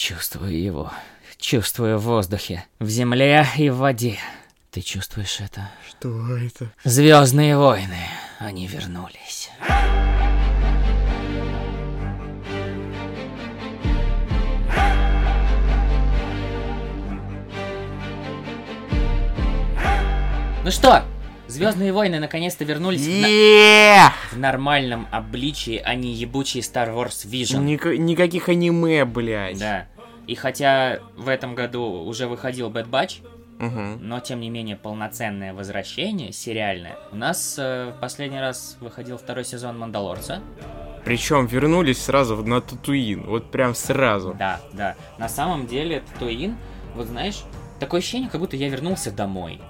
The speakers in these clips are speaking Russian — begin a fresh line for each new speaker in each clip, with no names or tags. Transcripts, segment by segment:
чувствую его. Чувствую в воздухе, в земле и в воде. Ты чувствуешь это?
Что это?
Звездные войны. Они вернулись. Ну что, Звездные войны наконец-то вернулись в, на-
Yeah!
в нормальном обличии, а не ебучий Star Wars Vision.
Ника- никаких аниме, блядь.
Да. И хотя в этом году уже выходил Bad Batch,
Мгм.
но тем не менее полноценное возвращение, сериальное. У нас э, последний раз выходил второй сезон Мандалорца.
Причем вернулись сразу на Татуин. Вот прям сразу.
Да, да. На самом деле, Татуин, вот знаешь, такое ощущение, как будто я вернулся домой.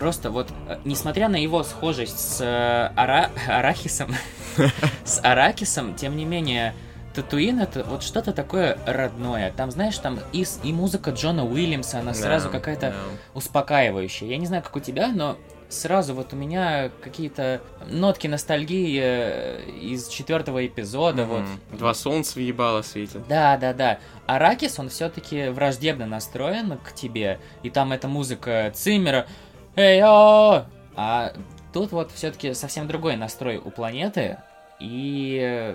Просто вот, э, несмотря на его схожесть с э, ара- арахисом, с аракисом, тем не менее, Татуин это вот что-то такое родное. Там, знаешь, там и, и музыка Джона Уильямса, она сразу какая-то
да.
успокаивающая. Я не знаю, как у тебя, но сразу вот у меня какие-то нотки ностальгии э, из четвертого эпизода, вот.
Мгм. Два солнца въебало светят.
Да, да, да. Аракис, он все-таки враждебно настроен к тебе, и там эта музыка Циммера. Эй, о! А тут вот все-таки совсем другой настрой у планеты, и,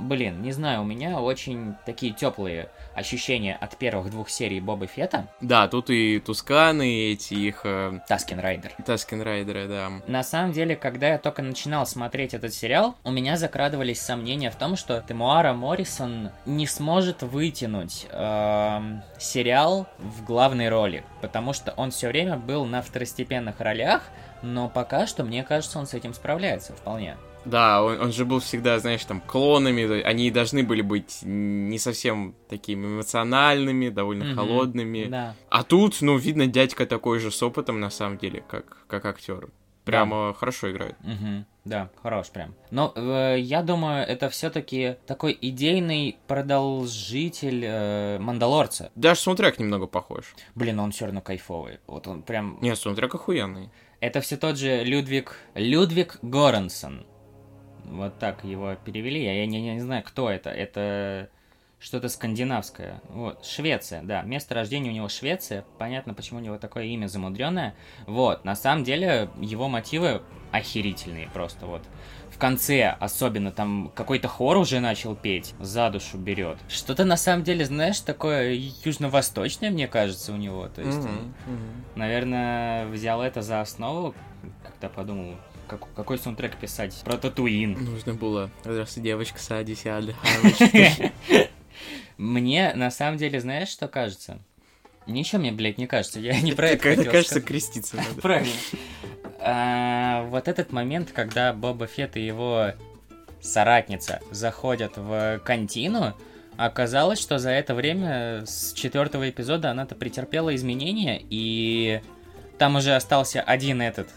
блин, не знаю, у меня очень такие теплые ощущения от первых двух серий Боба Фета,
Да, тут и Тусканы, и эти их э,
Таскин Райдер.
Таскин Райдеры, да.
На самом деле, когда я только начинал смотреть этот сериал, у меня закрадывались сомнения в том, что Темуара Моррисон не сможет вытянуть эм, сериал в главной роли, потому что он все время был на второстепенных ролях, но пока что, мне кажется, он с этим справляется вполне.
Да, он, он же был всегда, знаешь, там, клонами, они должны были быть не совсем такими эмоциональными, довольно
Мгм.
холодными.
Да.
А тут, ну, видно, дядька такой же с опытом, на самом деле, как, как актер. Прямо хорошо играет.
Мгм. Да, хорош прям. Но э, я думаю, это все-таки такой идейный продолжитель э, Мандалорца.
Даже саундтрек немного похож.
Блин, он все равно кайфовый. Вот он прям
Нет, саундтрек охуенный.
Это все тот же Людвиг... Людвиг Горансон. Вот так его перевели. Я, я не, не знаю, кто это. Это что-то скандинавское. Вот, Швеция, да. Место рождения у него Швеция. Понятно, почему у него такое имя замудренное. Вот, на самом деле, его мотивы охерительные просто вот. В конце, особенно, там какой-то хор уже начал петь, за душу берет. Что-то на самом деле, знаешь, такое южно-восточное, мне кажется, у него. То есть,
Мгм, мгм.
Наверное, взял это за основу, когда подумал, как- какой саундтрек писать про Татуин.
Нужно было. Здравствуй, девочка, сади, сяды.
Мне, на самом деле, знаешь, что кажется? Ничего мне, блядь, не кажется, я не про это хотел
кажется, креститься надо.
Правильно. А, вот этот момент, когда Боба Фетт и его соратница заходят в контину, оказалось, что за это время с четвертого эпизода она-то претерпела изменения, и там уже остался один этот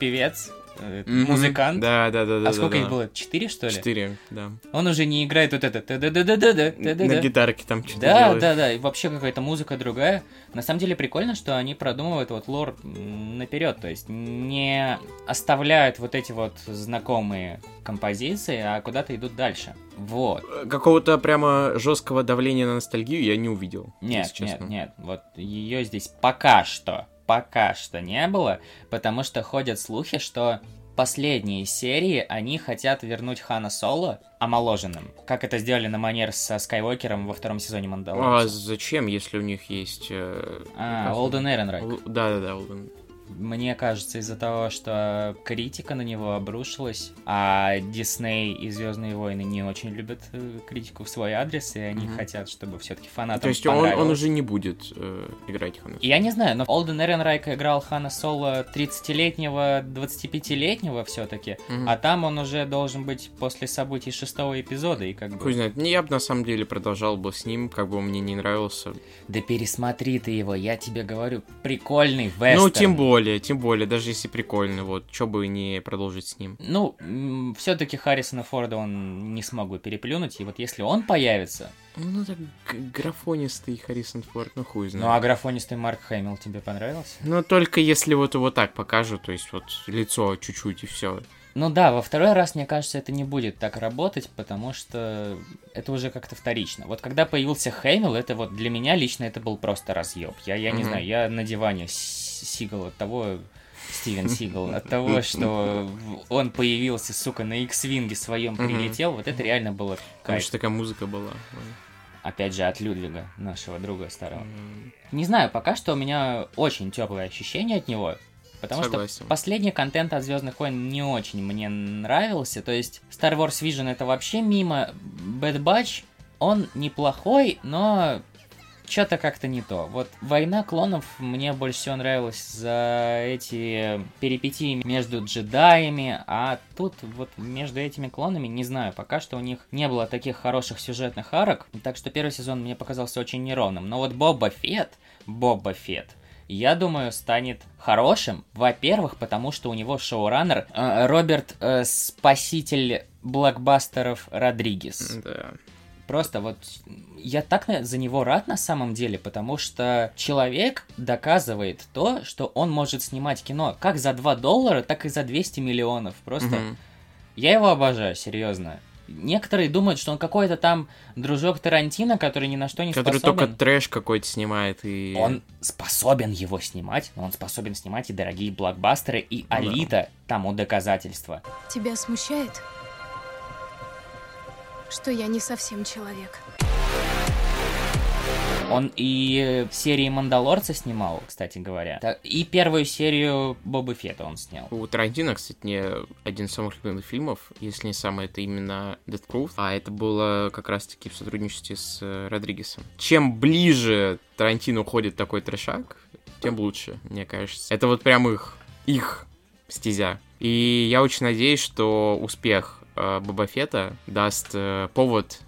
певец, э,
Мгм.
музыкант.
Да, да, да, да.
а сколько
да,
их
да.
было? Четыре, что ли?
Четыре, да.
Он уже не играет вот это.
На гитарке там что-то
Да,
делает.
да, да, и вообще какая-то музыка другая. На самом деле прикольно, что они продумывают вот лор наперед, то есть не оставляют вот эти вот знакомые композиции, а куда-то идут дальше. Вот.
Какого-то прямо жесткого давления на ностальгию я не увидел.
Нет, нет, нет, вот ее здесь пока что, пока что не было, потому что ходят слухи, что последние серии они хотят вернуть Хана Соло омоложенным, как это сделали на манер со Скайуокером во втором сезоне
А
Мандалорца.
зачем, если у них есть... э,
А, Олден Эренрайк.
Л- Да, да, да, Олден.
Мне кажется, из-за того, что критика на него обрушилась, а Дисней и Звездные войны не очень любят э, критику в свой адрес, и они
Мгм.
хотят, чтобы все-таки фанатам
То есть он, он уже не будет э, играть Хана
Я не знаю, но Олден Эренрайк играл Хана Соло 30-летнего, 25-летнего все-таки,
Мгм.
а там он уже должен быть после событий шестого эпизода, и как бы...
Хуй знает. Я бы на самом деле продолжал бы с ним, как бы он мне не нравился.
Да пересмотри ты его, я тебе говорю, прикольный вестерн.
Ну, тем более, тем более, даже если прикольный, вот, чё бы не продолжить с ним.
Ну, все-таки Харрисона Форда он не смогу переплюнуть, и вот если он появится,
Ну, так графонистый Харрисон Форд, ну хуй знает.
ну а графонистый Марк Хэмилл тебе понравился?
Ну, только если вот его так покажут, то есть вот лицо чуть-чуть и все.
Ну да, во второй раз, мне кажется, это не будет так работать, потому что это уже как-то вторично. Вот когда появился Хэмилл, это вот для меня лично это был просто разъеб. Я, я не
Мгм.
знаю, я на диване сигал от того, Стивен Сигал, от того, что он появился, сука, на X-Винге своем прилетел, вот это реально было
Потому
кайф.
что такая музыка была.
Опять же, от Людвига, нашего друга старого. Не знаю, пока что у меня очень теплое ощущение от него. Потому
Согласен.
что последний контент от Звездных войн не очень мне нравился. То есть Star Wars Vision это вообще мимо. Bad Batch, он неплохой, но что-то как-то не то. Вот Война клонов мне больше всего нравилась за эти перипетии между джедаями, а тут вот между этими клонами, не знаю, пока что у них не было таких хороших сюжетных арок, так что первый сезон мне показался очень неровным. Но вот Боба Фетт, Боба Фетт, я думаю, станет хорошим. Во-первых, потому что у него шоураннер э, Роберт э, Спаситель блокбастеров Родригес.
Да.
Просто вот я так за него рад на самом деле, потому что человек доказывает то, что он может снимать кино как за 2 доллара, так и за 200 миллионов. Просто
Мгм.
я его обожаю, серьезно. Некоторые думают, что он какой-то там дружок Тарантино, который ни на что не
Который
способен.
только трэш какой-то снимает и...
Он способен его снимать, но он способен снимать и дорогие блокбастеры, и
да.
Алита тому доказательство.
Тебя смущает, что я не совсем человек?
Он и серии Мандалорца снимал, кстати говоря. И первую серию Боба Фетта он снял.
У Тарантино, кстати, не один из самых любимых фильмов, если не самый, это именно Death Proof, а это было как раз-таки в сотрудничестве с э, Родригесом. Чем ближе Тарантино уходит такой трешак, тем лучше, мне кажется. Это вот прям их, их стезя. И я очень надеюсь, что успех э, Боба Фетта даст э, повод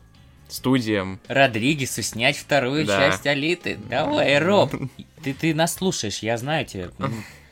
студиям
Родригесу снять вторую
Да.
часть Алиты. Давай, Роб. Ты, ты нас слушаешь, я знаю тебя.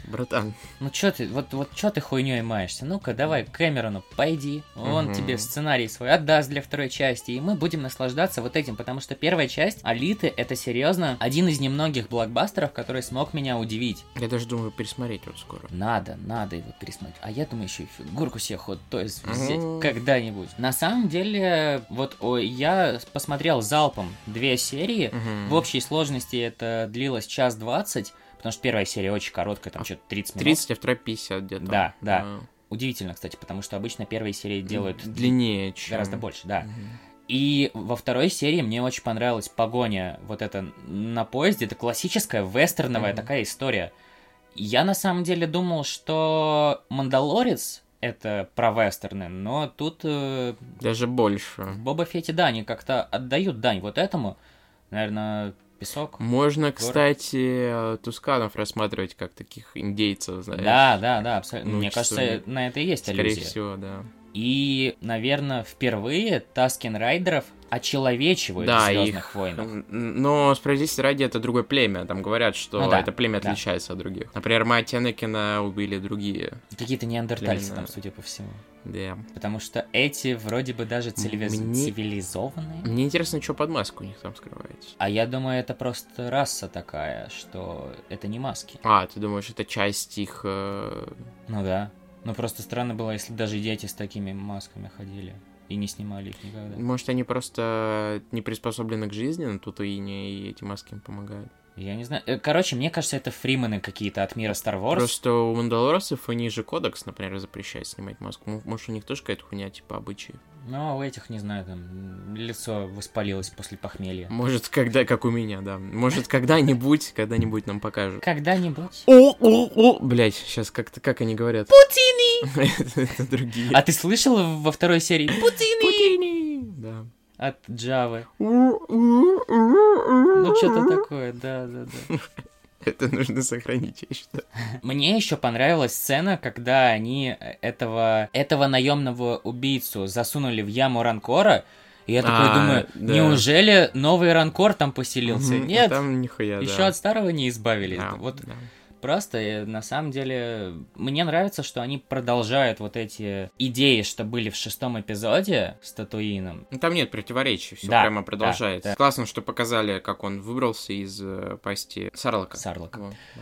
Братан,
Ну чё ты, вот, вот чё ты хуйней маешься? Ну-ка, давай к Кэмерону, пойди. Он
Мгм.
тебе сценарий свой отдаст для второй части, и мы будем наслаждаться вот этим, потому что первая часть Алиты это серьезно один из немногих блокбастеров, который смог меня удивить.
я даже думаю пересмотреть вот скоро.
Надо, надо его пересмотреть. А я думаю, еще и фигурку себе ход то есть взять
Мгм.
когда-нибудь. На самом деле, вот ой, я посмотрел залпом две серии.
Мгм.
В общей сложности это длилось час двадцать, потому что первая серия очень короткая, там что-то 30 минут.
30, а вторая 50 где-то.
Да, да.
А,
Удивительно, кстати, потому что обычно первые серии делают
длиннее, чем...
гораздо больше, да.
Мгм.
И во второй серии мне очень понравилась погоня вот эта на поезде. Это классическая вестерновая
Мгм.
такая история. Я на самом деле думал, что Мандалорец это про вестерны, но тут э,
Даже больше.
в Боба Фетте, да, они как-то отдают дань вот этому. Наверное, песок.
Можно, кстати, э, Тусканов рассматривать как таких индейцев, знаешь.
Да, да, да, абсолютно.
Ну,
Мне кажется, на это и есть
Скорее
аллюзия.
всего, да.
И, наверное, впервые Таскин Райдеров очеловечивают
да,
в Звездных
их...
войнах.
Но справедливости ради это другое племя. Там говорят, что
Ну да,
это племя
да.
отличается от других. Например, мать Энакина убили другие.
Какие-то неандертальцы
Именно.
там, судя по всему.
Да.
Потому что эти вроде бы даже цивилиз-
Мне-
цивилизованные.
Мне интересно, что под маску у них там скрывается.
А я думаю, это просто раса такая, что это не маски.
А, ты думаешь, это часть их... э,
Ну да. Ну просто странно было, если даже дети с такими масками ходили и не снимали их никогда.
Может, они просто не приспособлены к жизни на Татуине, и эти маски им помогают?
Я не знаю. Э, Короче, мне кажется, это фримены какие-то от мира Star Wars.
Просто у мандалорцев они же кодекс, например, запрещает снимать маску. Может, у них тоже какая-то хуйня, типа обычаи.
Но у этих, не знаю, там лицо воспалилось после похмелья.
Может, когда, как у меня, да. Может, когда-нибудь, когда-нибудь нам покажут.
Когда-нибудь.
О-о-о! Блять, сейчас как-то, как они говорят? Путини! Это другие.
А ты слышал во второй серии Путини
Путини! Да.
От Джавы?
Ну,
что-то такое, да, да, да.
Это нужно сохранить, я считаю.
Мне еще понравилась сцена, когда они этого, этого наемного убийцу засунули в яму Ранкора. И я такой
А,
думаю,
да.
неужели новый Ранкор там поселился? Нет,
Там нихуя,
еще
да.
от старого не избавились.
Да,
Вот
да.
Просто, на самом деле, мне нравится, что они продолжают вот эти идеи, что были в шестом эпизоде с Татуином.
Ну, Там нет противоречий, все
Да,
прямо
да,
продолжается.
да.
Классно, что показали, как он выбрался из э, пасти Сарлока.
Сарлока.
Вот, да.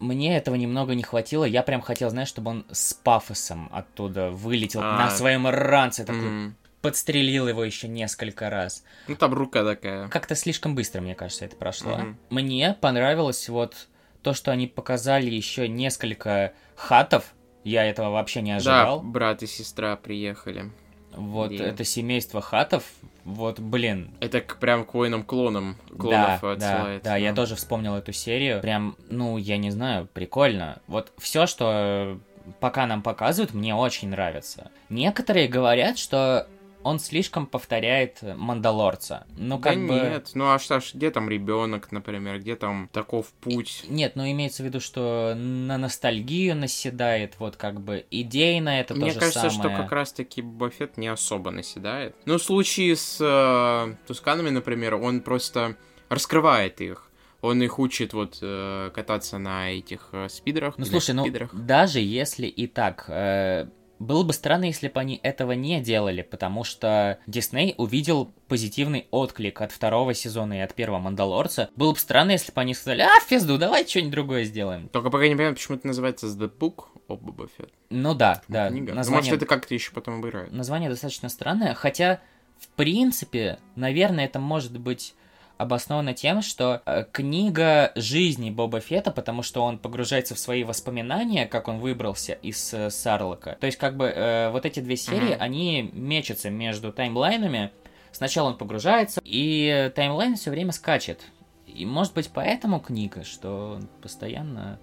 мне этого немного не хватило. Я прям хотел, знаешь, чтобы он с пафосом оттуда вылетел
А.
на своем ранце, такой
М.
подстрелил его еще несколько раз.
Ну, там рука такая.
Как-то слишком быстро, мне кажется, это прошло.
Мгм.
Мне понравилось вот то, что они показали еще несколько хатов. Я этого вообще не
Да,
ожидал.
брат и сестра приехали.
Вот
Где?
это семейство хатов. Вот, блин,
Это к- прям к воинам-клонам
да,
клонов
да,
отсылает.
да, я тоже вспомнил эту серию. Прям, ну, я не знаю, прикольно. Вот все, что пока нам показывают, мне очень нравится. Некоторые говорят, что он слишком повторяет Мандалорца. Ну,
Да
как бы...
нет, ну а что ж, где там ребенок, например, где там таков путь?
Нет, ну имеется в виду, что на ностальгию наседает, вот как бы идейно это
Мне
то же
кажется,
самое.
что как раз-таки Баффет не особо наседает. Ну, в случае с э, Тусканами, например, он просто раскрывает их. Он их учит вот э, кататься на этих э, спидерах.
Ну слушай, ну
спидерах.
даже если и так, э, было бы странно, если бы они этого не делали, потому что Дисней увидел позитивный отклик от второго сезона и от первого Мандалорца. Было бы странно, если бы они сказали, а, в пизду, давай что-нибудь другое сделаем.
Только пока не понимаю, почему это называется The Book of Boba Fett.
Ну да, да,
Книга. Ну,
название,
Может, это как-то еще потом обыграют.
название достаточно странное, хотя, в принципе, наверное, это может быть обосновано тем, что э, книга жизни Боба Фета, потому что он погружается в свои воспоминания, как он выбрался из э, Сарлока. То есть, как бы, э, вот эти две серии,
Мгм.
они мечутся между таймлайнами. Сначала он погружается, и таймлайн все время скачет. И может быть поэтому книга, что постоянно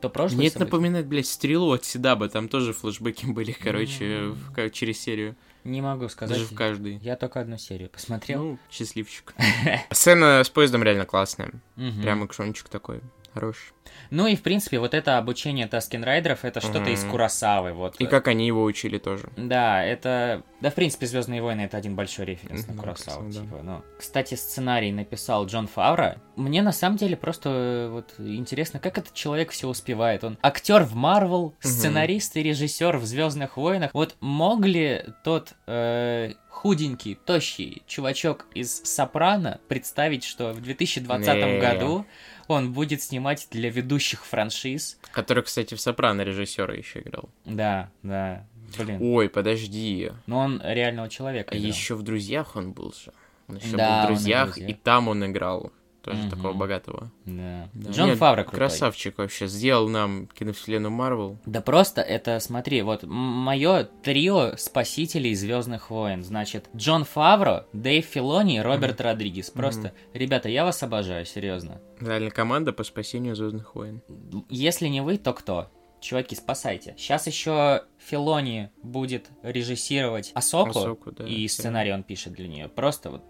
то прошлое
Мне это
событие-
напоминает, блядь, стрелу от Седаба. Там тоже флешбеки были, короче,
М.
в ка- через серию.
Не могу сказать.
Даже в каждой.
Я только одну серию посмотрел.
Ну, счастливчик. Сцена с поездом реально классная. Прям экшончик такой. Хороший.
Ну и, в принципе, вот это обучение Таскин Райдеров, это что-то из
Мгм.
Курасавы, вот.
И как они его учили тоже.
Да, это... Да, в принципе, Звездные войны это один большой референс на
Мгм,
Курасаву,
да.
типа, ну. Кстати, сценарий написал Джон Фавро. Мне на самом деле просто э, вот интересно, как этот человек все успевает. Он актер в Марвел, сценарист и режиссер в Звездных войнах. Вот мог ли тот э, худенький, тощий чувачок из Сопрано представить, что в 2020
Не.
году он будет снимать для ведущих франшиз?
Который, кстати, в Сопрано режиссера еще играл.
Да, да. Блин.
Ой, подожди.
Но он реального человека.
А
играл.
еще в друзьях он был же. Он еще
Да,
был
он
в
и в
друзьях, и
«Друзьях».
там он играл. Тоже
Мгм.
такого богатого.
Да.
Да.
Джон
Нет,
Фавро крутой.
Красавчик вообще. Сделал нам киновселенную Марвел.
Да просто это, смотри, вот мое трио спасителей Звездных войн. Значит, Джон Фавро, Дэйв Филони и Роберт Родригес. Просто, ребята, я вас обожаю, серьезно.
Реально команда по спасению Звездных войн.
Если не вы, то кто? Чуваки, спасайте. Сейчас еще Филони будет режиссировать Асоку,
Асоку, да,
и сценарий он пишет для нее. Просто вот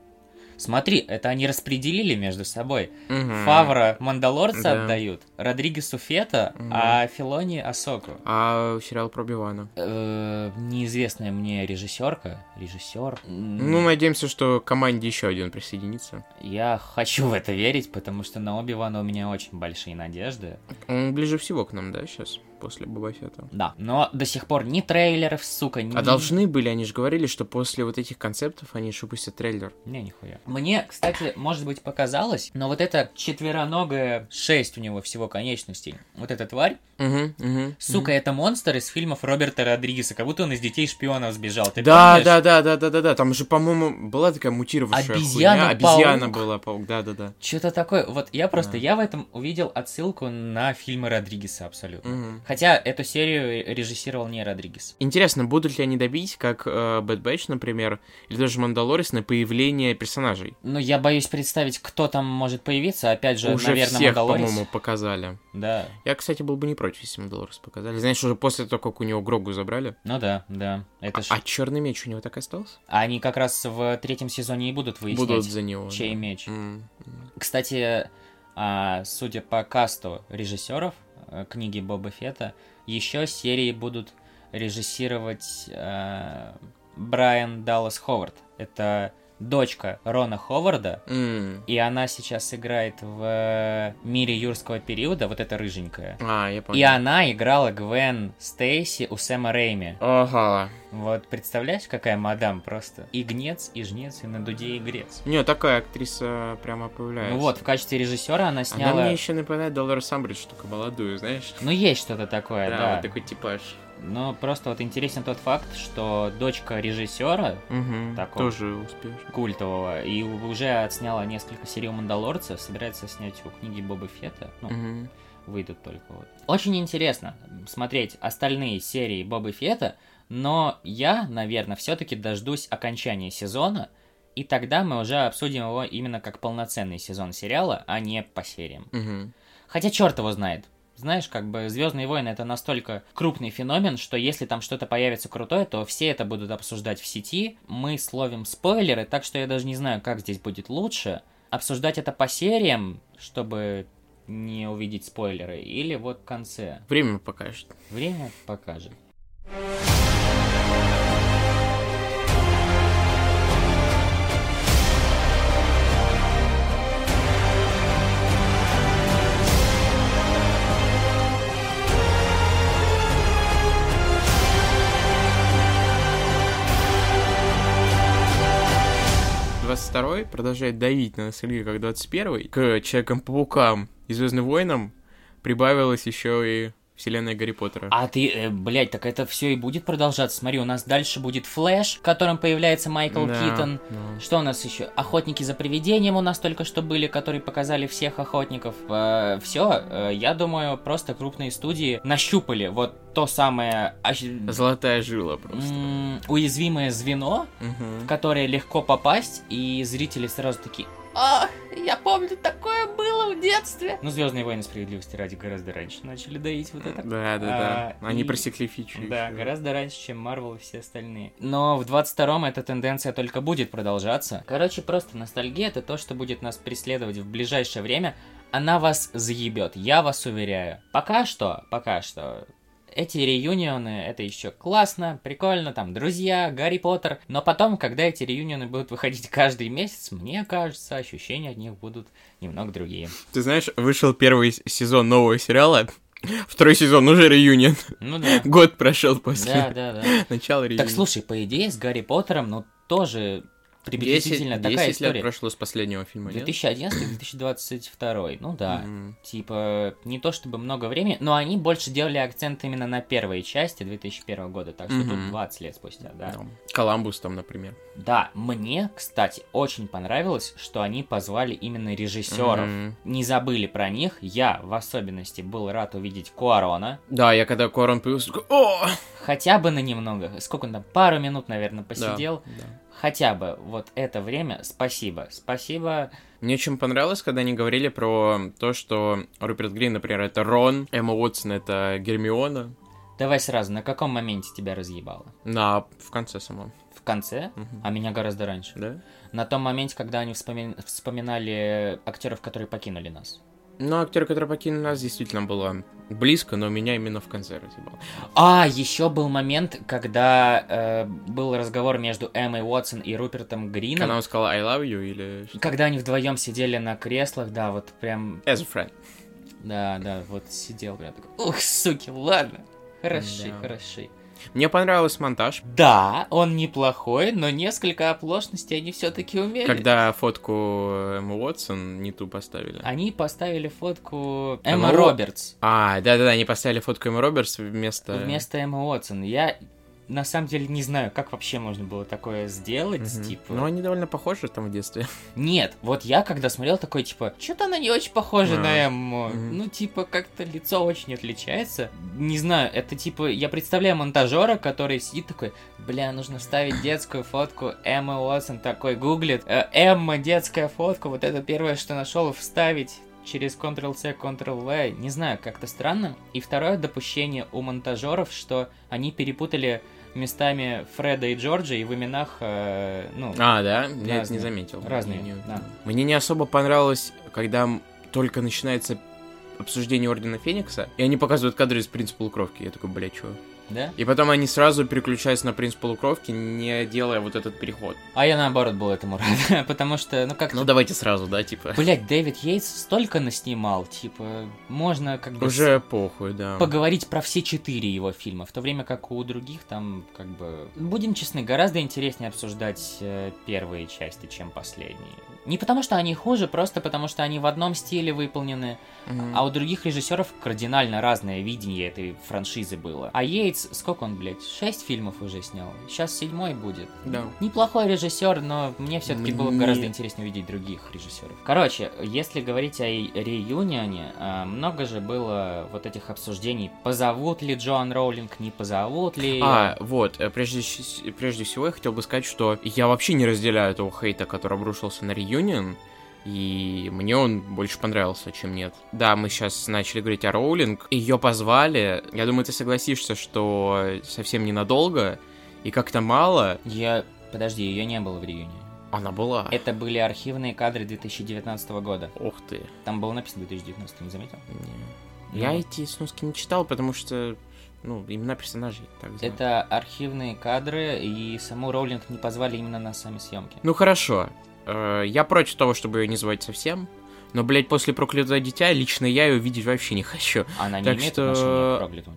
Смотри, это они распределили между собой.
Мгм.
Фавра Мандалорца
Да.
отдают, Родригесу Фета,
Мгм.
а Филони Асоку.
А сериал про Бивана.
Э, неизвестная мне режиссерка, режиссер.
Ну, надеемся, что команде еще один присоединится.
Я хочу в это верить, потому что на Оби-Вана у меня очень большие надежды.
Он ближе всего к нам, да, сейчас, после Боба Фетта?
Да, но до сих пор ни трейлеров, сука, ни...
А должны были, они же говорили, что после вот этих концептов они еще выпустят трейлер.
Не, нихуя. Мне, кстати, может быть, показалось, но вот эта четвероногая, шесть у него всего конечностей, вот эта тварь,
Угу, угу.
сука, это монстр из фильмов Роберта Родригеса, как будто он из «Детей шпионов» сбежал. Ты
Да,
помнишь?
да, да, да, да, да, да. Там же, по-моему, была такая мутировавшая
Обезьяна-паук.
хуйня. Обезьяна была, паук, да, да, да.
Что-то такое. Вот я просто,
Да.
я в этом увидел отсылку на фильмы Родригеса абсолютно.
Мгм.
Хотя эту серию режиссировал не Родригес.
Интересно, будут ли они добить, как э, Bad Batch, например, или даже Мандалорис, на появление персонажей?
Ну, я боюсь представить, кто там может появиться. Опять же,
Уже
наверное,
всех,
Мандалорец.
по-моему, показали.
Да.
Я, кстати, был бы не против, если Мандалорис показали. Знаешь, уже после того, как у него Грогу забрали.
Ну да, да. Это ж...
А черный меч у него так и остался?
Они как раз в третьем сезоне и будут выяснять,
Будут за него.
чей
да.
меч.
М.
Кстати, а, судя по касту режиссеров книги Боба Фета, еще серии будут режиссировать э, Брайан Даллас Ховард. Это дочка Рона Ховарда,
М.
и она сейчас играет в э, мире юрского периода, вот эта рыженькая.
А, я понял.
И она играла Гвен Стейси у Сэма Рэйми.
Ага.
Вот представляешь, какая мадам просто? И гнец, и жнец, и на дуде игрец.
Не, такая актриса прямо появляется.
Ну вот, в качестве режиссера она
Она
сняла...
мне еще напоминает Доллар Самбридж, только молодую, знаешь?
Ну, есть что-то такое,
да,
да.
вот такой типаж.
Но просто вот интересен тот факт, что дочка режиссера
Угу.
Такого.
Тоже успешно.
культового и уже отсняла несколько серий Мандалорцев, собирается снять у книги Боба Фета. Ну,
Мгм.
выйдут только вот. Очень интересно смотреть остальные серии Боба Фета, но я, наверное, все-таки дождусь окончания сезона, и тогда мы уже обсудим его именно как полноценный сезон сериала, а не по сериям.
Мгм.
Хотя черт его знает. Знаешь, как бы Звездные войны это настолько крупный феномен, что если там что-то появится крутое, то все это будут обсуждать в сети. Мы словим спойлеры, так что я даже не знаю, как здесь будет лучше. Обсуждать это по сериям, чтобы не увидеть спойлеры, или вот в конце.
Время покажет.
Время покажет.
Двадцать второй продолжает давить на ностальгию как 21 К Человекам-паукам и Звездным войнам прибавилась еще и вселенная Гарри Поттера.
А ты, э, блядь, так это все и будет продолжаться. Смотри, у нас дальше будет Флэш, в котором появляется Майкл
Да,
Китон.
да.
Что у нас еще? Охотники за привидением у нас только что были, которые показали всех охотников. все, я думаю, просто крупные студии нащупали вот то самое
Золотая жила просто.
м, уязвимое звено,
Мгм.
в которое легко попасть, и зрители сразу такие. А, я помню, такое было в детстве. Ну, Звездные войны справедливости ради гораздо раньше начали доить вот это.
Да, да, да.
А,
Они
и-
просекли фичу.
Да, гораздо раньше, чем Марвел и все остальные. Но в 22-м эта тенденция только будет продолжаться. Короче, просто ностальгия это то, что будет нас преследовать в ближайшее время. Она вас заебет, я вас уверяю. Пока что, пока что, эти реюнионы, это еще классно, прикольно, там, друзья, Гарри Поттер. Но потом, когда эти реюнионы будут выходить каждый месяц, мне кажется, ощущения от них будут немного другие.
Ты знаешь, вышел первый сезон нового сериала, второй сезон уже реюнион.
Ну да.
Год прошел после
Да, да, да.
начала реюниона.
Так слушай, по идее, с Гарри Поттером, ну, тоже приблизительно
10,
такая
10 лет
история.
прошло с последнего фильма, нет?
2011-2022, ну да.
М.
Типа, не то чтобы много времени, но они больше делали акцент именно на первой части 2001 года, так что тут
Мгм.
20 лет спустя, да.
Да. Коламбус там, например.
Да, мне, кстати, очень понравилось, что они позвали именно режиссеров.
Мгм.
Не забыли про них. Я, в особенности, был рад увидеть Куарона.
Да, я когда Корон появился, о!
Хотя бы на немного. Сколько он там? Пару минут, наверное, посидел.
Да, да.
Хотя бы вот это время. Спасибо. Спасибо.
Мне очень понравилось, когда они говорили про то, что Руперт Грин, например, это Рон, Эмма Уотсон это Гермиона.
Давай сразу, на каком моменте тебя разъебало?
На, в конце самом.
В конце?
Мгм.
А меня гораздо раньше.
Да?
На том моменте, когда они вспоми- вспоминали актеров, которые покинули нас.
Ну, актер, который покинул нас, действительно было близко, но меня именно в конце разъебал.
А, еще был момент, когда э, был разговор между Эммой Уотсон и Рупертом Грином.
Когда он сказал I love you или...
Когда они вдвоем сидели на креслах, да, вот прям,
As a friend.
да, да, вот сидел прям такой, ух, суки, ладно, хороши,
Да.
хороши.
Мне понравился монтаж,
Да, он неплохой, но несколько оплошностей они все-таки умели.
когда фотку Эммы Уотсон не ту поставили.
Они поставили фотку
Эмма
Эмма
Ро-
Робертс
А, да-да-да, они поставили фотку Эммы Робертс вместо...
вместо Эммы Уотсон. Я на самом деле не знаю, как вообще можно было такое сделать,
Мгм.
типа.
Ну, они довольно похожи там в детстве.
Нет, вот я когда смотрел такой, типа, что-то она не очень похожа
А,
на Эмму.
мгм.
Ну, типа, как-то лицо очень отличается. Не знаю, это типа, я представляю монтажера, который сидит такой, бля, нужно вставить детскую фотку Эммы Уотсон, такой гуглит, «Э, Эмма, детская фотка, вот это первое, что нашел, вставить через Ctrl-C, Ctrl-V, не знаю, как-то странно. И второе допущение у монтажеров, что они перепутали местами Фреда и Джорджа и в именах, э, ну,
А, да? Я это не
Разные.
заметил.
Разные,
Не- не-
да.
Мне не особо понравилось, когда только начинается обсуждение Ордена Феникса, и они показывают кадры из «Принца полукровки». Я такой, бля, чё?
Да?
И потом они сразу переключаются на принц полукровки, не делая вот этот переход.
А я наоборот был этому рад, потому что, ну как
Ну давайте сразу, да, типа.
Блять, Дэвид Йейтс столько наснимал, типа, можно как бы...
Уже похуй, да.
Поговорить про все четыре его фильма, в то время как у других там, как бы... Будем честны, гораздо интереснее обсуждать э, первые части, чем последние. Не потому что они хуже, просто потому что они в одном стиле выполнены,
Мгм.
а у других режиссеров кардинально разное видение этой франшизы было. А Йейтс, сколько он, блядь, шесть фильмов уже снял? Сейчас седьмой будет.
Да.
Неплохой режиссер, но мне все-таки было
Мне-
гораздо интереснее увидеть других режиссеров. Короче, если говорить о реюнионе, а, много же было вот этих обсуждений, позовут ли Джоан Роулинг, не позовут ли.
А, вот, э, прежде, прежде всего я хотел бы сказать, что я вообще не разделяю этого хейта, который обрушился на Реюнион, и мне он больше понравился, чем нет. Да, мы сейчас начали говорить о Роулинг, ее позвали, я думаю, ты согласишься, что совсем ненадолго, и как-то мало,
Я... Подожди, ее не было в реюнионе.
она была.
Это были архивные кадры 2019 года.
Ух ты.
Там было написано 2019, ты не заметил?
Не. Я
Ну.
эти сноски не читал, потому что, ну, имена персонажей так знаю.
Это архивные кадры, и саму Роулинг не позвали именно на сами съемки.
Ну хорошо. Э, Я против того, чтобы ее не звать совсем. Но, блядь, после проклятого дитя лично я ее видеть вообще не хочу.
Она не
Так
имеет
что-
отношения к проклятому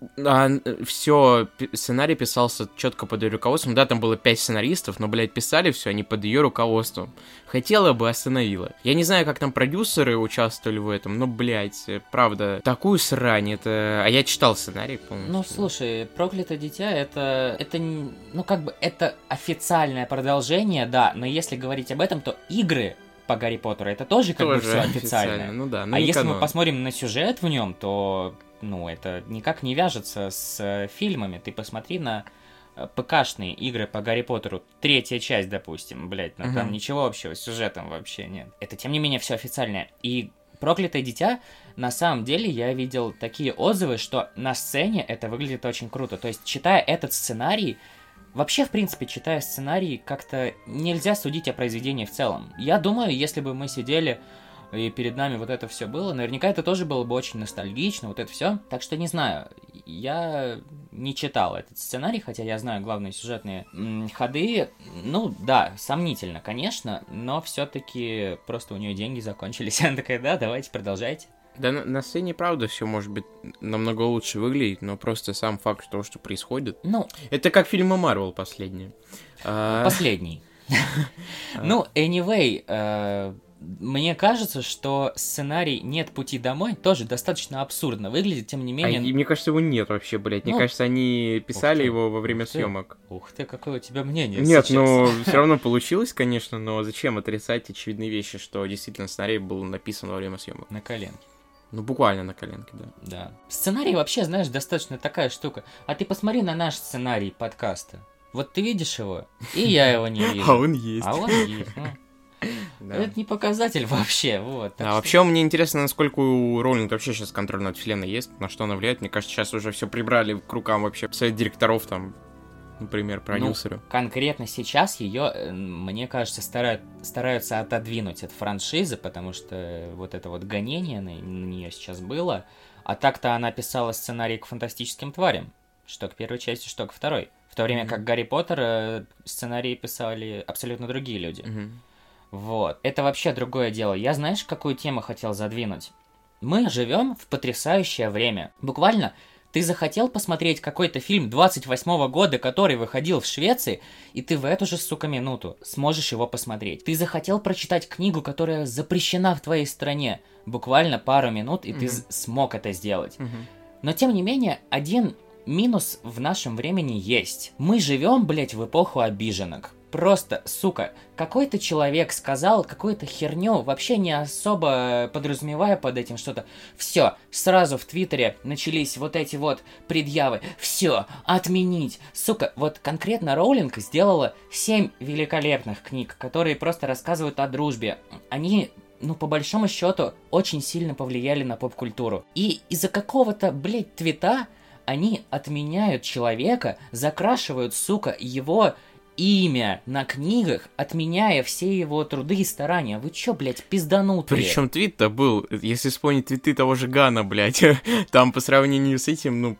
дитю.
все, сценарий писался четко под ее руководством. Да, там было пять сценаристов, но, блядь, писали все они под ее руководством. Хотела бы, остановила. Я не знаю, как там продюсеры участвовали в этом, но, блядь, э, правда, такую срань, это... А я читал сценарий, полностью.
Ну, слушай, проклятое дитя это. Это. Ну, как бы, это официальное продолжение, да, но если говорить об этом, то игры по Гарри Поттеру это тоже как бы
Тоже
все официально.
Ну да, ну
а если мы
канон.
посмотрим на сюжет в нем, то ну, это никак не вяжется с э, фильмами. Ты посмотри на э, ПКшные игры по Гарри Поттеру, третья часть, допустим, блять, ну там
Мгм.
ничего общего с сюжетом вообще нет. Это, тем не менее, все официальное. И Проклятое дитя, на самом деле, я видел такие отзывы, что на сцене это выглядит очень круто. То есть, читая этот сценарий, вообще, в принципе, читая сценарий, как-то нельзя судить о произведении в целом. Я думаю, если бы мы сидели и перед нами вот это все было, наверняка это тоже было бы очень ностальгично, вот это все. Так что не знаю, я не читал этот сценарий, хотя я знаю главные сюжетные ходы. Ну да, сомнительно, конечно, но все-таки просто у нее деньги закончились. Она такая, да, давайте продолжайте.
Да, на, на сцене, правда, все может быть намного лучше выглядеть, но просто сам факт того, что происходит.
Ну,
Это как фильмы Марвел последние. А,
последний. Ну, anyway, э, мне кажется, что сценарий «Нет пути домой» тоже достаточно абсурдно выглядит, тем не
а,
менее...
и мне кажется, его нет вообще, блядь. Мне
Ну,
кажется, они писали его во время
ух ты.
съемок.
Ух ты, какое у тебя мнение
Нет,
сейчас.
но все равно получилось, конечно, но зачем отрицать очевидные вещи, что действительно сценарий был написан во время съемок?
На коленке,
Ну, буквально на коленке, да.
да. Сценарий вообще, знаешь, достаточно такая штука. А ты посмотри на наш сценарий подкаста. Вот ты видишь его, и я его не вижу.
А он есть.
А он есть. ну.
Да.
Это не показатель вообще, вот.
А
что-
вообще мне интересно, насколько у Роллинг вообще сейчас контроль над вселенной есть, на что она влияет. Мне кажется, сейчас уже все прибрали к рукам вообще совет директоров там, например, продюсеру.
конкретно сейчас ее, мне кажется, старают, стараются отодвинуть от франшизы, потому что вот это вот гонение на, нее сейчас было. А так-то она писала сценарий к фантастическим тварям. Что к первой части, что к второй. В то время
Мгм.
как Гарри Поттер э, сценарии писали абсолютно другие люди.
Мгм.
Вот. Это вообще другое дело. Я знаешь, какую тему хотел задвинуть? Мы живем в потрясающее время. Буквально, ты захотел посмотреть какой-то фильм 28 года, который выходил в Швеции, и ты в эту же, сука, минуту сможешь его посмотреть. Ты захотел прочитать книгу, которая запрещена в твоей стране. Буквально пару минут, и ты
Мгм.
с- смог это сделать.
Мгм.
Но тем не менее, один минус в нашем времени есть. Мы живем, блядь, в эпоху обиженок. Просто, сука, какой-то человек сказал какую-то херню, вообще не особо подразумевая под этим что-то. Все, сразу в Твиттере начались вот эти вот предъявы. Все, отменить. Сука, вот конкретно Роулинг сделала 7 великолепных книг, которые просто рассказывают о дружбе. Они ну, по большому счету, очень сильно повлияли на поп-культуру. И из-за какого-то, блядь, твита они отменяют человека, закрашивают, сука, его имя на книгах, отменяя все его труды и старания. Вы чё, блядь, пизданутые?
Причем твит-то был, если вспомнить твиты того же Гана, блядь, там по сравнению с этим, ну,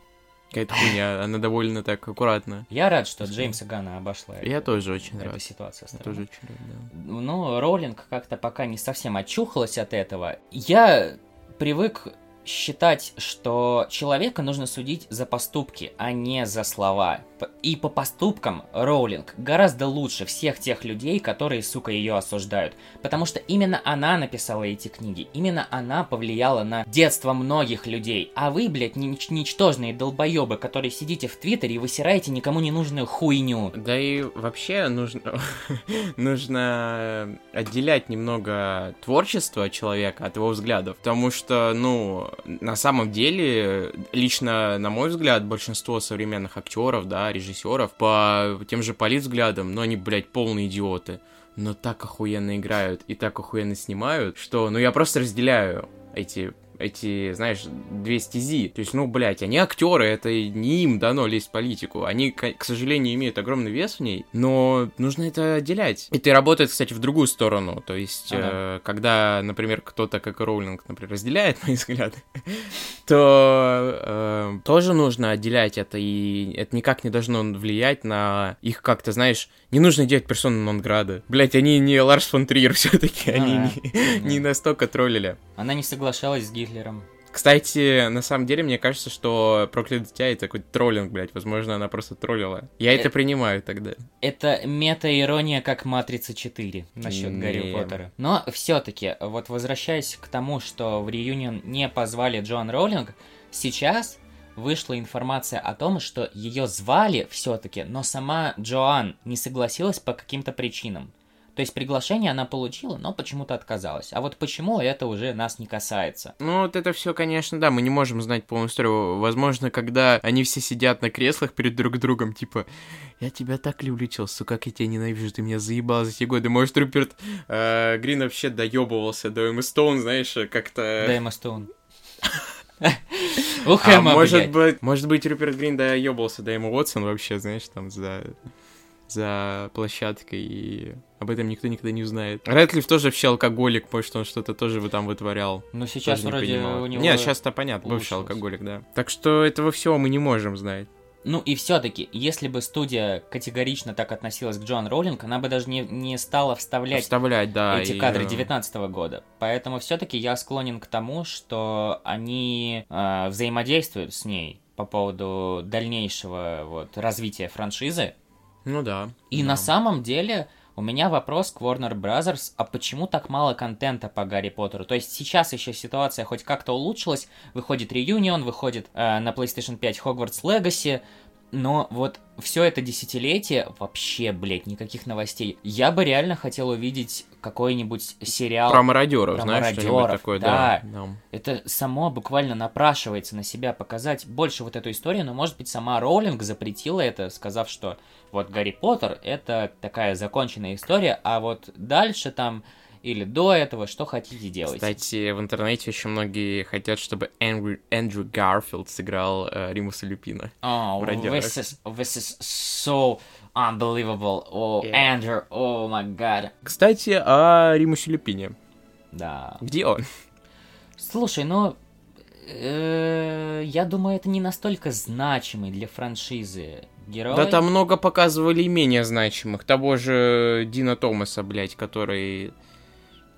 Какая-то хуйня, она довольно так аккуратно.
Я рад, что Джеймса Гана обошла
Я
эта-
тоже очень
эта
рад.
ситуация.
Я тоже очень рад, да.
Ну, Роулинг как-то пока не совсем очухалась от этого. Я привык считать, что человека нужно судить за поступки, а не за слова. И по поступкам Роулинг гораздо лучше всех тех людей, которые, сука, ее осуждают. Потому что именно она написала эти книги, именно она повлияла на детство многих людей. А вы, блядь, нич- ничтожные долбоебы, которые сидите в Твиттере и высираете никому не нужную хуйню.
Да и вообще нужно, нужно отделять немного творчество человека от его взглядов, потому что, ну, на самом деле, лично, на мой взгляд, большинство современных актеров, да, режиссеров, по тем же политвзглядам, ну, они, блядь, полные идиоты, но так охуенно играют и так охуенно снимают, что, ну, я просто разделяю эти эти, знаешь, две стези. То есть, ну, блядь, они актеры, это не им дано лезть в политику. Они, к, сожалению, имеют огромный вес в ней, но нужно это отделять. Это и работает, кстати, в другую сторону. То есть,
Ага.
э, когда, например, кто-то, как Роулинг, например, разделяет мои взгляды, то э, тоже нужно отделять это, и это никак не должно влиять на их как-то, знаешь, не нужно делать персону нон-града. Блять, они не Ларс фон Триер все-таки, они
Ага.
не, не настолько троллили.
Она не соглашалась с Гитлером.
Кстати, на самом деле, мне кажется, что проклятое дитя это какой-то троллинг, блядь. Возможно, она просто троллила. Я это
Э,
принимаю тогда.
Это мета-ирония, как Матрица 4 насчет
Не.
Гарри Поттера. Но все-таки, вот возвращаясь к тому, что в реюнион не позвали Джоан Роулинг, сейчас вышла информация о том, что ее звали все-таки, но сама Джоан не согласилась по каким-то причинам. То есть приглашение она получила, но почему-то отказалась. А вот почему, это уже нас не касается.
Ну, вот это все, конечно, да, мы не можем знать полную историю. Возможно, когда они все сидят на креслах перед друг другом, типа, я тебя так люблю, Челсу, как я тебя ненавижу, ты меня заебал за эти годы. Может, Руперт э, Грин вообще доебывался до Эммы Стоун, знаешь, как-то...
Да, Эмма Стоун. Ух,
А может быть, может быть, Руперт Грин доебался до Эммы Уотсон вообще, знаешь, там за за площадкой, и об этом никто никогда не узнает. Рэдклифф тоже вообще алкоголик, может, он что-то тоже там вытворял.
Ну, сейчас
Тоже не
вроде
понимал.
у него...
Нет, сейчас-то понятно, бывший алкоголик, да. Так что этого всего мы не можем знать.
Ну и все-таки, если бы студия категорично так относилась к Джоан Роулинг, она бы даже не, не стала вставлять
Вставлять, да.
эти
и,
кадры
э,
19 года. Поэтому все-таки я склонен к тому, что они э, взаимодействуют с ней по поводу дальнейшего вот, развития франшизы.
Ну да.
И
да.
на самом деле у меня вопрос к Warner Brothers, а почему так мало контента по Гарри Поттеру? То есть сейчас еще ситуация хоть как-то улучшилась, выходит Reunion, выходит э, на PlayStation 5 Hogwarts Legacy, но вот все это десятилетие вообще, блядь, никаких новостей. Я бы реально хотел увидеть какой-нибудь сериал.
Про мародеров,
про
знаешь,
мародеров,
такое,
да.
да. да.
Это само буквально напрашивается на себя показать больше вот эту историю, но, может быть, сама Роулинг запретила это, сказав, что вот Гарри Поттер — это такая законченная история, а вот дальше там или до этого что хотите делать.
Кстати, в интернете еще многие хотят, чтобы Эндрю, Эндрю Гарфилд сыграл э, Римуса Люпина.
Oh, this is, this is so unbelievable. Oh,
Yeah.
Andrew, oh my god.
Кстати, о Римусе Люпине.
Да.
Где он?
Слушай, ну, э, я думаю, это не настолько значимый для франшизы герой.
Да там много показывали и менее значимых. Того же Дина Томаса, блядь, который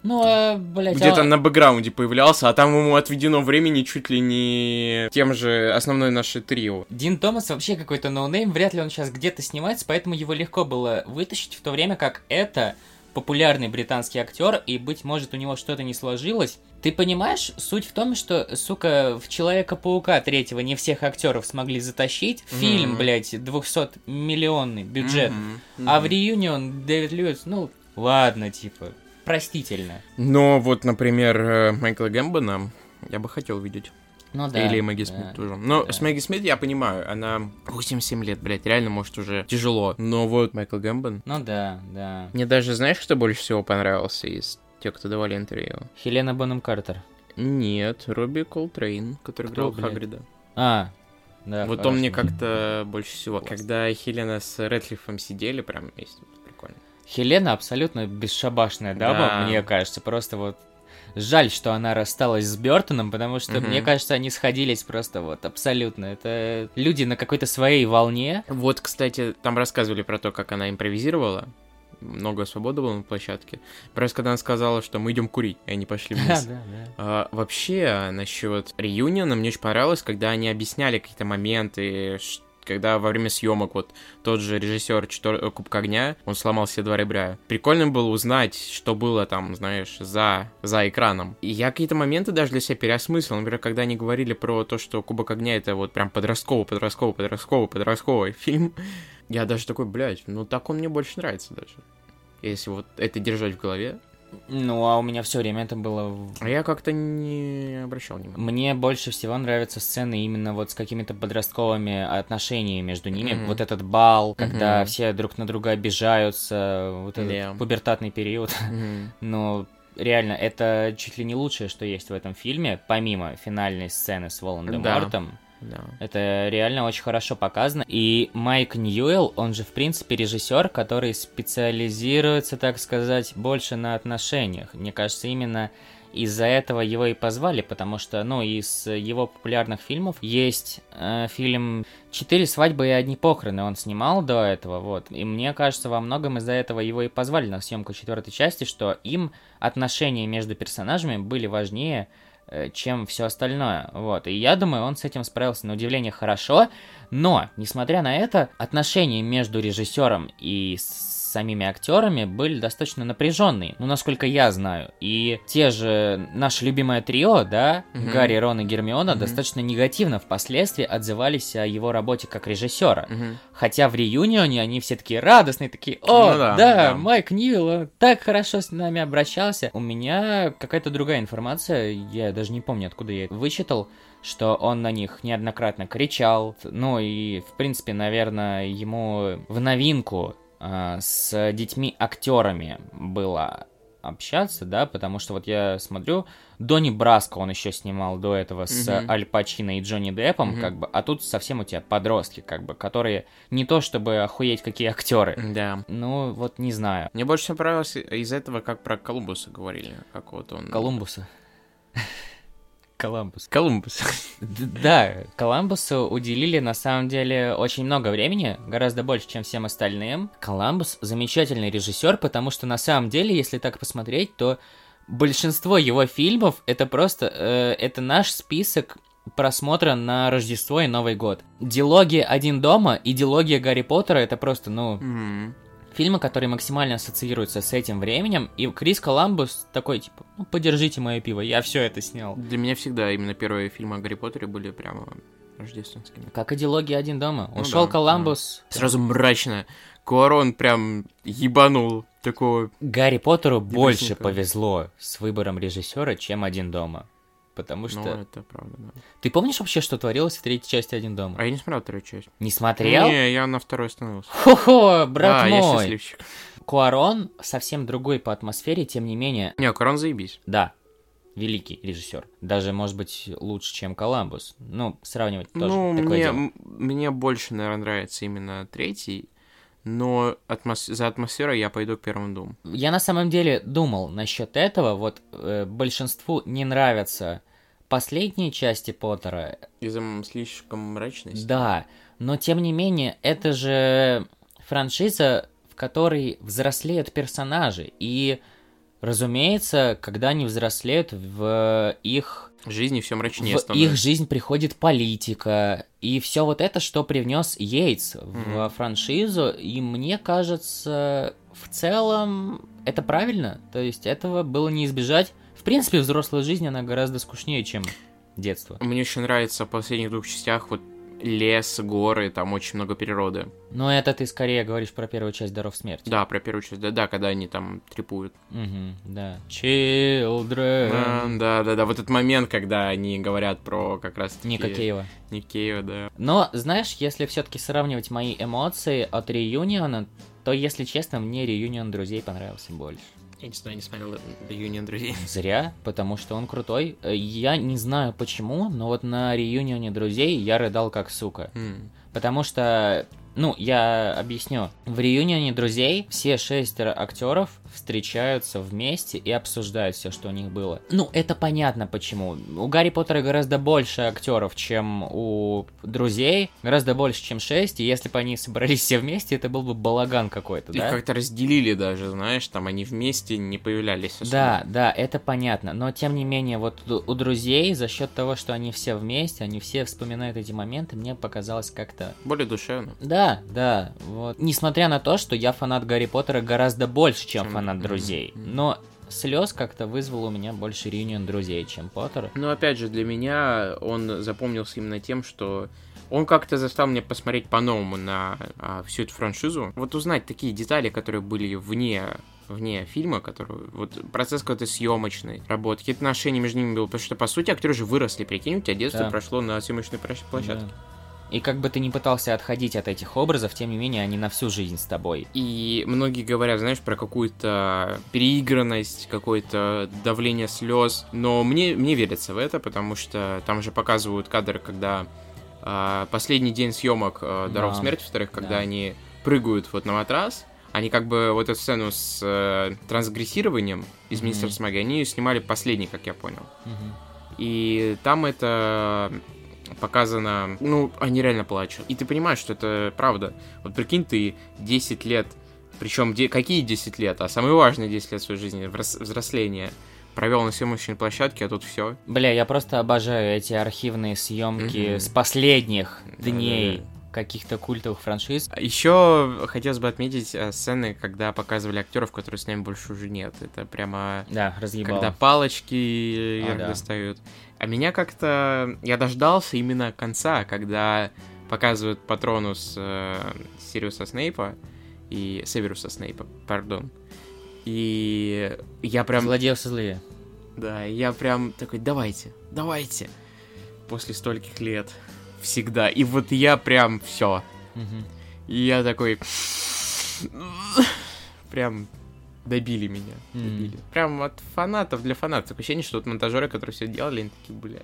Ну, э, блядь,
где-то
а-
на бэкграунде появлялся, а там ему отведено времени чуть ли не тем же основной нашей трио.
Дин Томас вообще какой-то ноунейм, вряд ли он сейчас где-то снимается, поэтому его легко было вытащить, в то время как это популярный британский актер, и, быть может, у него что-то не сложилось. Ты понимаешь, суть в том, что, сука, в Человека-паука третьего не всех актеров смогли затащить. Фильм,
Мгм.
блядь, 200-миллионный бюджет.
Мгм,
А в reunion Дэвид Льюис, ну, ладно, типа, простительно.
Но вот, например, э, Майкла Гэмбона я бы хотел видеть.
Ну да.
Или Мэгги
да.
Смит тоже. Но
да.
с Мэгги Смит я понимаю, она 87 лет, блядь, реально может уже тяжело. Но вот Майкл Гэмбон.
Ну да, да.
Мне даже, знаешь, кто больше всего понравился из тех, кто давали интервью?
Хелена Бонем Картер.
Нет, Робби Колтрейн, который
Кто,
играл
блядь?
Хагрида.
А, да.
вот он мне
хорошо.
как-то больше всего. Когда Хелена с Рэдклиффом сидели, прям прикольно.
Хелена абсолютно бесшабашная дама,
Да.
мне кажется, просто вот жаль, что она рассталась с Бертоном, потому что,
Мгм.
мне кажется, они сходились просто вот абсолютно. Это люди на какой-то своей волне.
Вот, кстати, там рассказывали про то, как она импровизировала. Много свободы было на площадке. Раз, когда она сказала, что мы идем курить, и они пошли вниз.
Да, да.
А, вообще, насчет реюниона мне очень понравилось, когда они объясняли какие-то моменты, ш- когда во время съемок вот тот же режиссер «Четвер- Кубка огня, он сломал все два ребра. Прикольно было узнать, что было там, знаешь, за, за экраном. И я какие-то моменты даже для себя переосмыслил. Например, когда они говорили про то, что Кубок огня это вот прям подростковый, подростковый, подростковый, подростковый фильм, я даже такой, блядь, ну так он мне больше нравится даже. Если вот это держать в голове.
Ну, а у меня все время это было...
А я как-то не обращал внимания.
Мне больше всего нравятся сцены именно вот с какими-то подростковыми отношениями между ними.
Мгм.
Вот этот бал, когда
Мгм.
все друг на друга обижаются, вот этот
Да.
пубертатный период.
Мгм.
Но реально, это чуть ли не лучшее, что есть в этом фильме, помимо финальной сцены с Волан-де-Мортом.
Да.
Это реально очень хорошо показано. И Майк Ньюэлл, он же, в принципе, режиссер, который специализируется, так сказать, больше на отношениях. Мне кажется, именно из-за этого его и позвали, потому что, ну, из его популярных фильмов есть э, фильм «Четыре свадьбы и одни похороны» он снимал до этого, вот. И мне кажется, во многом из-за этого его и позвали на съемку четвертой части, что им отношения между персонажами были важнее, чем все остальное. Вот. И я думаю, он с этим справился на удивление хорошо. Но, несмотря на это, отношения между режиссером и самими актерами были достаточно напряженные, ну, насколько я знаю. И те же наше любимое трио, да,
Мгм.
Гарри, Рон и Гермиона,
Мгм.
достаточно негативно впоследствии отзывались о его работе как режиссера.
Мгм.
Хотя в реюнионе они все такие радостные, такие, о,
Ну
да,
да, да.
Майк он так хорошо с нами обращался. У меня какая-то другая информация, я даже не помню, откуда я это вычитал, что он на них неоднократно кричал. Ну и, в принципе, наверное, ему в новинку а, с детьми-актерами было общаться, да, потому что вот я смотрю, Донни Браско он еще снимал до этого с
Мгм.
Аль Пачино и Джонни Деппом,
Мгм.
как бы, а тут совсем у тебя подростки, как бы, которые не то чтобы охуеть какие актеры.
Да.
Ну, вот не знаю.
Мне больше всего понравилось из этого, как про Колумбуса говорили. Как вот он...
Колумбуса. Коламбус.
Колумбус.
Да, Коламбусу уделили на самом деле очень много времени, гораздо больше, чем всем остальным. Коламбус замечательный режиссер, потому что на самом деле, если так посмотреть, то большинство его фильмов это просто э, это наш список просмотра на Рождество и Новый год. Дилогия «Один дома» и дилогия Гарри Поттера это просто, ну,
Мгм.
Фильмы, которые максимально ассоциируются с этим временем, и Крис Коламбус такой, типа, ну, подержите мое пиво, я все это снял.
Для меня всегда именно первые фильмы о Гарри Поттере были прямо рождественскими.
Как и дилогия «Один дома».
Ну
Ушел
да,
Коламбус.
Сразу мрачно. Куарон прям ебанул такого.
Гарри Поттеру больше повезло с выбором режиссера, чем «Один дома». Потому что...
Ну, это правда, да.
Ты помнишь вообще, что творилось в третьей части «Один дома»?
А я не смотрел вторую часть.
Не смотрел?
Не, я на второй остановился.
Хо-хо, брат
да, я
мой!
счастливчик.
Куарон совсем другой по атмосфере, тем не менее,
Не, Куарон заебись.
да, великий режиссер. Даже, может быть, лучше, чем Коламбус. Ну, сравнивать тоже
ну,
такое
мне,
дело.
мне больше, наверное, нравится именно третий, но атмос- за атмосферой я пойду к первому дому.
Я на самом деле думал насчет этого. Вот э, большинству не нравятся последние части Поттера.
Из-за слишком мрачности.
Да, но тем не менее, это же франшиза, в которой взрослеют персонажи. И, разумеется, когда они взрослеют, в их
В жизни все мрачнее
в
становится.
их жизнь приходит политика, и все вот это, что привнес Йейтс в
Мгм.
франшизу, и мне кажется, в целом это правильно, то есть этого было не избежать. В принципе, взрослая жизнь, она гораздо скучнее, чем детство.
Мне очень нравится в последних двух частях вот лес, горы, там очень много природы.
Но это ты скорее говоришь про первую часть «Даров смерти».
Да, про первую часть, да-да, когда они там трепуют.
Мгм, да. Children.
Да, да, да, вот этот момент, когда они говорят про как раз
Ника Кейва.
Никеева, да.
Но, знаешь, если все-таки сравнивать мои эмоции от реюниона, то, если честно, мне реюнион друзей понравился больше.
Я не знаю, не смотрел Reunion друзей.
Зря, потому что он крутой. Э, Я не знаю почему, но вот на реюнионе друзей я рыдал как сука.
М,
Потому что, ну, я объясню. В реюнионе друзей все шестеро актеров встречаются вместе и обсуждают все, что у них было. Ну, это понятно почему. У Гарри Поттера гораздо больше актеров, чем у друзей, гораздо больше, чем шесть, и если бы они собрались все вместе, это был бы балаган какой-то,
Их
да?
как-то разделили даже, знаешь, там они вместе не появлялись особо.
Да, да, это понятно. Но тем не менее, вот у у друзей за счет того, что они все вместе, они все вспоминают эти моменты, мне показалось как-то
Более душевно.
Да, да, вот. Несмотря на то, что я фанат Гарри Поттера гораздо больше, чем
Чем-
фанат
мгм,
друзей. Но слез как-то вызвал у меня больше реюнион друзей, чем Поттер.
Но опять же, для меня он запомнился именно тем, что он как-то заставил меня посмотреть по-новому на а, всю эту франшизу. Вот узнать такие детали, которые были вне вне фильма, который вот процесс какой-то съемочной работы, какие отношения между ними было, потому что по сути актеры же выросли, прикинь, у тебя детство
Да.
прошло на съемочной площ- площадке.
Да. И как бы ты ни пытался отходить от этих образов, тем не менее, они на всю жизнь с тобой.
И многие говорят, знаешь, про какую-то переигранность, какое-то давление слез. Но мне, мне верится в это, потому что там же показывают кадры, когда а, последний день съемок а, Дорог
Да.
смерти, во-вторых, когда
Да.
они прыгают вот на матрас. Они как бы вот эту сцену с э, трансгрессированием из. Министерства магии, они снимали последний, как я понял.
Мгм.
И там это показано, ну, они реально плачут. И ты понимаешь, что это правда. Вот прикинь, ты 10 лет, причем какие 10 лет, а самые важные 10 лет своей жизни, взрос- взросления, провел на съемочной площадке, а тут все.
Бля, я просто обожаю эти архивные съемки
Мгм.
с последних дней каких-то культовых франшиз.
Еще хотелось бы отметить э, сцены, когда показывали актеров, которые с нами больше уже нет. Это прямо
Да, разъебал.
когда палочки
А,
вверх
да.
достают. А меня как-то... Я дождался именно конца, когда показывают Патронус э, Сириуса Снейпа и Северуса Снейпа, пардон. И я прям...
Злодеев злые.
Да, я прям такой, давайте, давайте. После стольких лет. Всегда. И вот я прям все.
Мгм.
И я такой... Прям добили меня. Добили. Прям от фанатов для фанатов. Ощущение, что вот монтажеры, которые все делали, они такие, бля.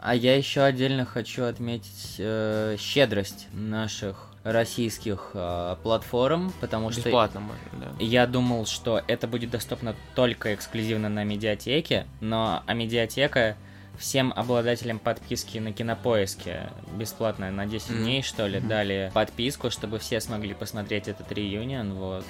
А я еще отдельно хочу отметить э, щедрость наших российских э, платформ, потому что
Бесплатно можно, да.
я думал, что это будет доступно только эксклюзивно на медиатеке, но а медиатека всем обладателям подписки на кинопоиске бесплатно на 10
Мгм.
дней, что ли,
Мгм.
дали подписку, чтобы все смогли посмотреть этот реюнион, вот.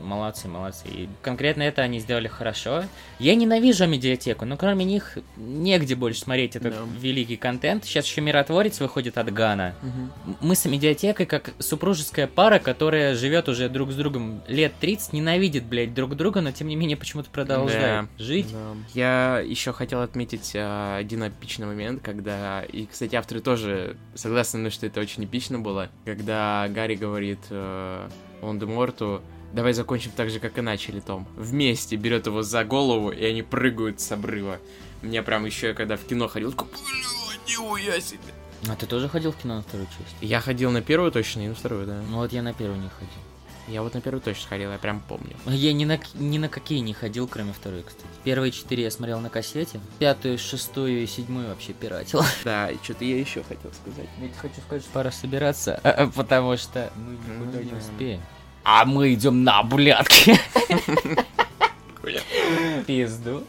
Молодцы, молодцы. И конкретно это они сделали хорошо. Я ненавижу медиатеку, но кроме них негде больше смотреть этот
Да.
великий контент. Сейчас еще Миротворец выходит от Гана. М- Мы с медиатекой как супружеская пара, которая живет уже друг с другом лет 30, ненавидит, блядь, друг друга, но тем не менее почему-то продолжает
Да.
жить.
Да. Я еще хотел отметить а, один эпичный момент, когда... И, кстати, авторы тоже согласны что это очень эпично было. Когда Гарри говорит э, Волан-де-Морту, давай закончим так же, как и начали, Том. Вместе берет его за голову, и они прыгают с обрыва. Меня прям еще, когда в кино ходил, такой, нихуя себе.
А ты тоже ходил в кино на вторую часть?
Я ходил на первую точно, и на вторую, да.
Ну вот я на первую не ходил.
Я вот на первую точно ходил, я прям помню.
Я ни на, ни на какие не ходил, кроме второй, кстати. Первые четыре я смотрел на кассете, пятую, шестую и седьмую вообще пиратил.
Да, и что-то я еще хотел сказать.
Ведь хочу сказать, что пора собираться, потому что мы никуда не
Мгм.
успеем. А мы идем на блядки. Пизду.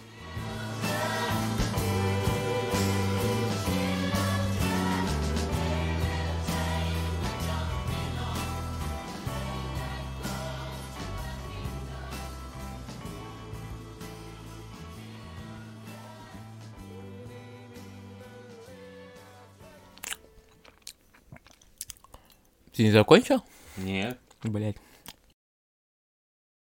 Ты не закончил?
Нет.
Блять.